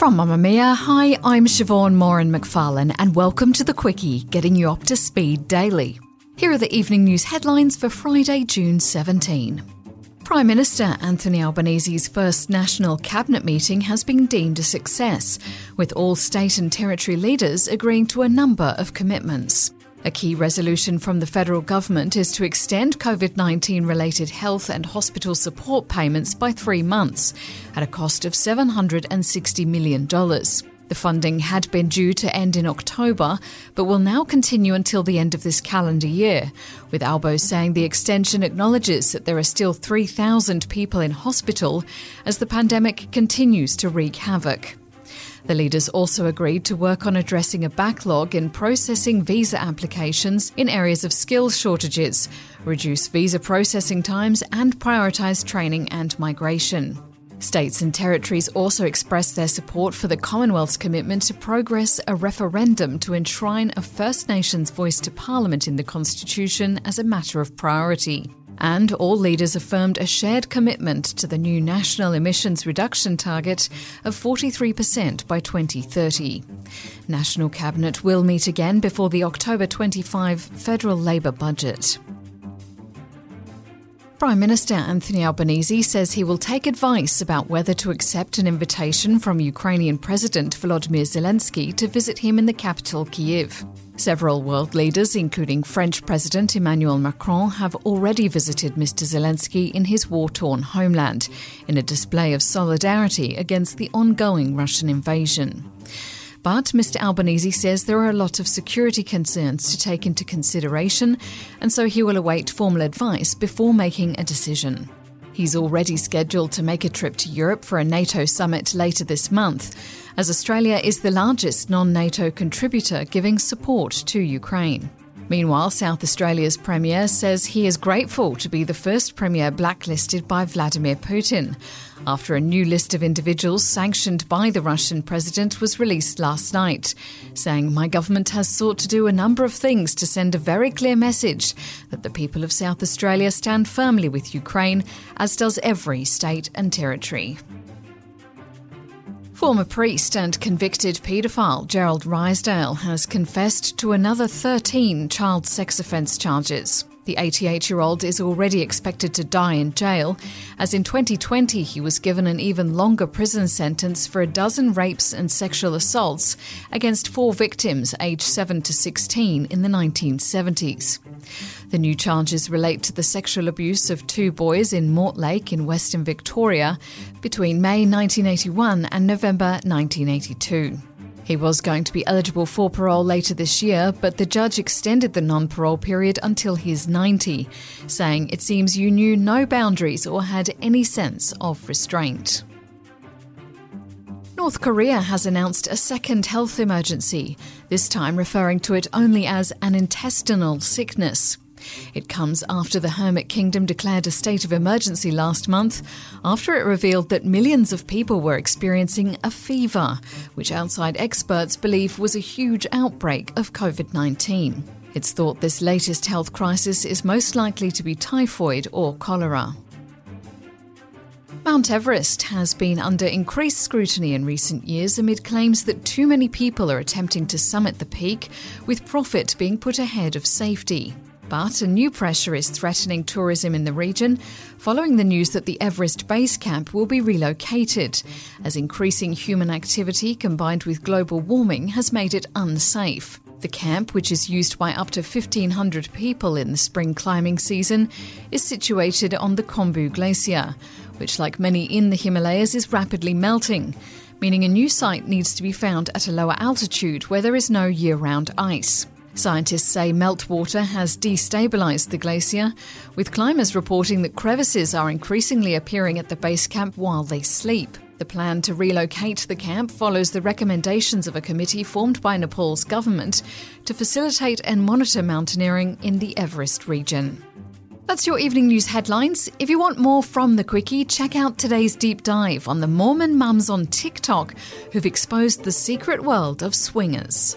From Mamamia, hi, I'm Siobhán Moran-McFarlane, and welcome to the Quicky, getting you up to speed daily. Here are the evening news headlines for Friday, June 17. Prime Minister Anthony Albanese's first national cabinet meeting has been deemed a success, with all state and territory leaders agreeing to a number of commitments. A key resolution from the federal government is to extend COVID 19 related health and hospital support payments by three months at a cost of $760 million. The funding had been due to end in October, but will now continue until the end of this calendar year, with Albo saying the extension acknowledges that there are still 3,000 people in hospital as the pandemic continues to wreak havoc. The leaders also agreed to work on addressing a backlog in processing visa applications in areas of skills shortages, reduce visa processing times, and prioritise training and migration. States and territories also expressed their support for the Commonwealth's commitment to progress a referendum to enshrine a First Nations voice to Parliament in the Constitution as a matter of priority. And all leaders affirmed a shared commitment to the new national emissions reduction target of 43% by 2030. National Cabinet will meet again before the October 25 federal Labor budget. Prime Minister Anthony Albanese says he will take advice about whether to accept an invitation from Ukrainian President Volodymyr Zelensky to visit him in the capital, Kyiv. Several world leaders, including French President Emmanuel Macron, have already visited Mr. Zelensky in his war torn homeland in a display of solidarity against the ongoing Russian invasion. But Mr. Albanese says there are a lot of security concerns to take into consideration, and so he will await formal advice before making a decision. He's already scheduled to make a trip to Europe for a NATO summit later this month, as Australia is the largest non NATO contributor giving support to Ukraine. Meanwhile, South Australia's Premier says he is grateful to be the first Premier blacklisted by Vladimir Putin, after a new list of individuals sanctioned by the Russian President was released last night, saying, My government has sought to do a number of things to send a very clear message that the people of South Australia stand firmly with Ukraine, as does every state and territory. Former priest and convicted paedophile Gerald Ridsdale has confessed to another 13 child sex offence charges. The 88 year old is already expected to die in jail, as in 2020 he was given an even longer prison sentence for a dozen rapes and sexual assaults against four victims aged 7 to 16 in the 1970s. The new charges relate to the sexual abuse of two boys in Mortlake in Western Victoria between May 1981 and November 1982. He was going to be eligible for parole later this year, but the judge extended the non parole period until he's 90, saying it seems you knew no boundaries or had any sense of restraint. North Korea has announced a second health emergency, this time referring to it only as an intestinal sickness. It comes after the Hermit Kingdom declared a state of emergency last month after it revealed that millions of people were experiencing a fever, which outside experts believe was a huge outbreak of COVID 19. It's thought this latest health crisis is most likely to be typhoid or cholera. Mount Everest has been under increased scrutiny in recent years amid claims that too many people are attempting to summit the peak, with profit being put ahead of safety. But a new pressure is threatening tourism in the region following the news that the Everest Base Camp will be relocated, as increasing human activity combined with global warming has made it unsafe. The camp, which is used by up to 1,500 people in the spring climbing season, is situated on the Khumbu Glacier, which, like many in the Himalayas, is rapidly melting, meaning a new site needs to be found at a lower altitude where there is no year round ice. Scientists say meltwater has destabilised the glacier, with climbers reporting that crevices are increasingly appearing at the base camp while they sleep. The plan to relocate the camp follows the recommendations of a committee formed by Nepal's government to facilitate and monitor mountaineering in the Everest region. That's your evening news headlines. If you want more from the Quicky, check out today's deep dive on the Mormon mums on TikTok who've exposed the secret world of swingers.